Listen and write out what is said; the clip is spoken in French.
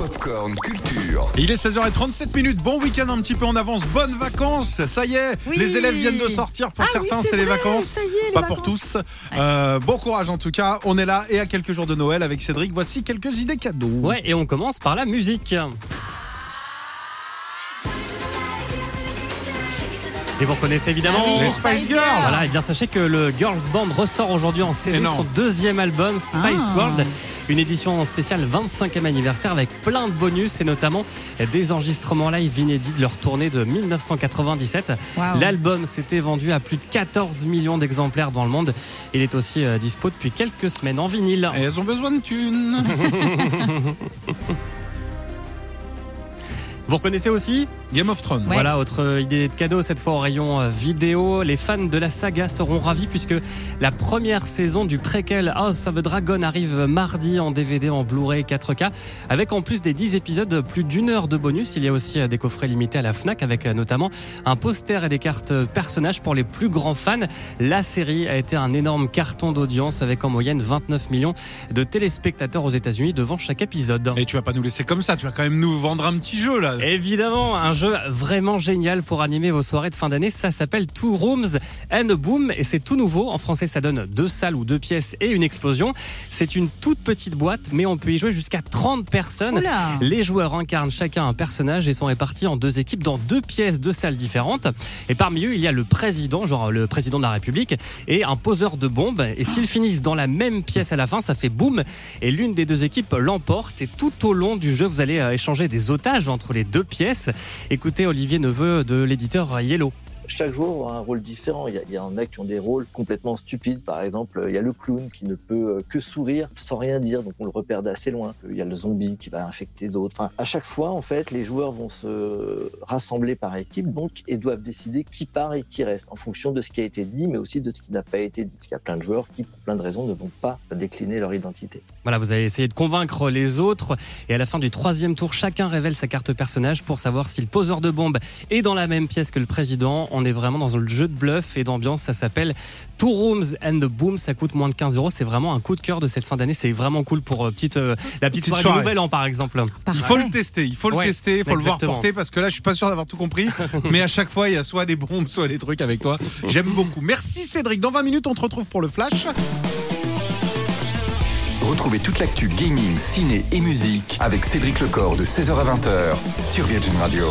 Popcorn Culture. Il est 16h37 minutes. Bon week-end un petit peu en avance. Bonnes vacances. Ça y est, Oui. les élèves viennent de sortir. Pour Ah certains, c'est c'est les vacances. ça y est, les Pas pour tous. Euh, bon courage en tout cas. On est là et à quelques jours de Noël avec Cédric. Voici quelques idées cadeaux. Ouais, et on commence par la musique. Et vous reconnaissez évidemment. Ah oui, Les Spice Girls. Voilà, et bien sachez que le Girls Band ressort aujourd'hui en CD son deuxième album Spice Ah. World, une édition spéciale 25e anniversaire avec plein de bonus et notamment des enregistrements live inédits de leur tournée de 1997. Waouh. L'album s'était vendu à plus de 14 millions d'exemplaires dans le monde. Il est aussi euh, dispo depuis quelques semaines en vinyle. Et elles ont besoin de thunes. Vous reconnaissez aussi Game of Thrones. Ouais. Voilà, autre idée de cadeau, cette fois au rayon euh, vidéo. Les fans de la saga seront ravis puisque la première saison du préquel House of the Dragon arrive mardi en DVD, en Blu-ray 4K, avec en plus des 10 épisodes, plus d'une heure de bonus. Il y a aussi euh, des coffrets limités à la FNAC avec euh, notamment un poster et des cartes personnages pour les plus grands fans. La série a été un énorme carton d'audience avec en moyenne 29 millions de téléspectateurs aux États-Unis devant chaque épisode. Et tu vas pas nous laisser comme ça. Tu vas quand même nous vendre un petit jeu là. Évidemment, un jeu vraiment génial pour animer vos soirées de fin d'année. Ça s'appelle Two Rooms and a Boom et c'est tout nouveau. En français, ça donne deux salles ou deux pièces et une explosion. C'est une toute petite boîte, mais on peut y jouer jusqu'à 30 personnes. Oula. Les joueurs incarnent chacun un personnage et sont répartis en deux équipes dans deux pièces, deux salles différentes. Et parmi eux, il y a le président, genre le président de la République, et un poseur de bombes. Et s'ils finissent dans la même pièce à la fin, ça fait boum. Et l'une des deux équipes l'emporte. Et tout au long du jeu, vous allez euh, échanger des otages entre les deux pièces. Écoutez Olivier Neveu de l'éditeur Yellow. Chaque joueur aura un rôle différent. Il y, en a qui ont des rôles complètement stupides. Par exemple, il y a le clown qui ne peut euh, que sourire sans rien dire, donc on le repère d'assez loin. Il y a le zombie qui va infecter d'autres. Enfin, à chaque fois, en fait, les joueurs vont se rassembler par équipe, donc et doivent décider qui part et qui reste en fonction de ce qui a été dit, mais aussi de ce qui n'a pas été dit. Il y a plein de joueurs qui, pour plein de raisons, ne vont pas décliner leur identité. Voilà, vous allez essayer de convaincre les autres. Et à la fin du troisième tour, chacun révèle sa carte personnage pour savoir si le poseur de bombe est dans la même pièce que le président. Est vraiment dans le jeu de bluff et d'ambiance. Ça s'appelle Two Rooms and the Boom. Ça coûte moins de 15 euros. C'est vraiment un coup de cœur de cette fin d'année. C'est vraiment cool pour euh, petite, euh, la petite, Petite soirée, soirée. de Nouvel An, par exemple. Il faut le tester, il faut le Ouais, tester, il faut le voir porter parce que là je suis pas sûr d'avoir tout compris. mais à chaque fois il y a soit des bombes, soit des trucs avec toi. J'aime beaucoup. Merci Cédric. Dans 20 minutes on te retrouve pour le flash. Retrouvez toute l'actu gaming, ciné et musique avec Cédric Lecor de 16h à 20h sur Virgin Radio.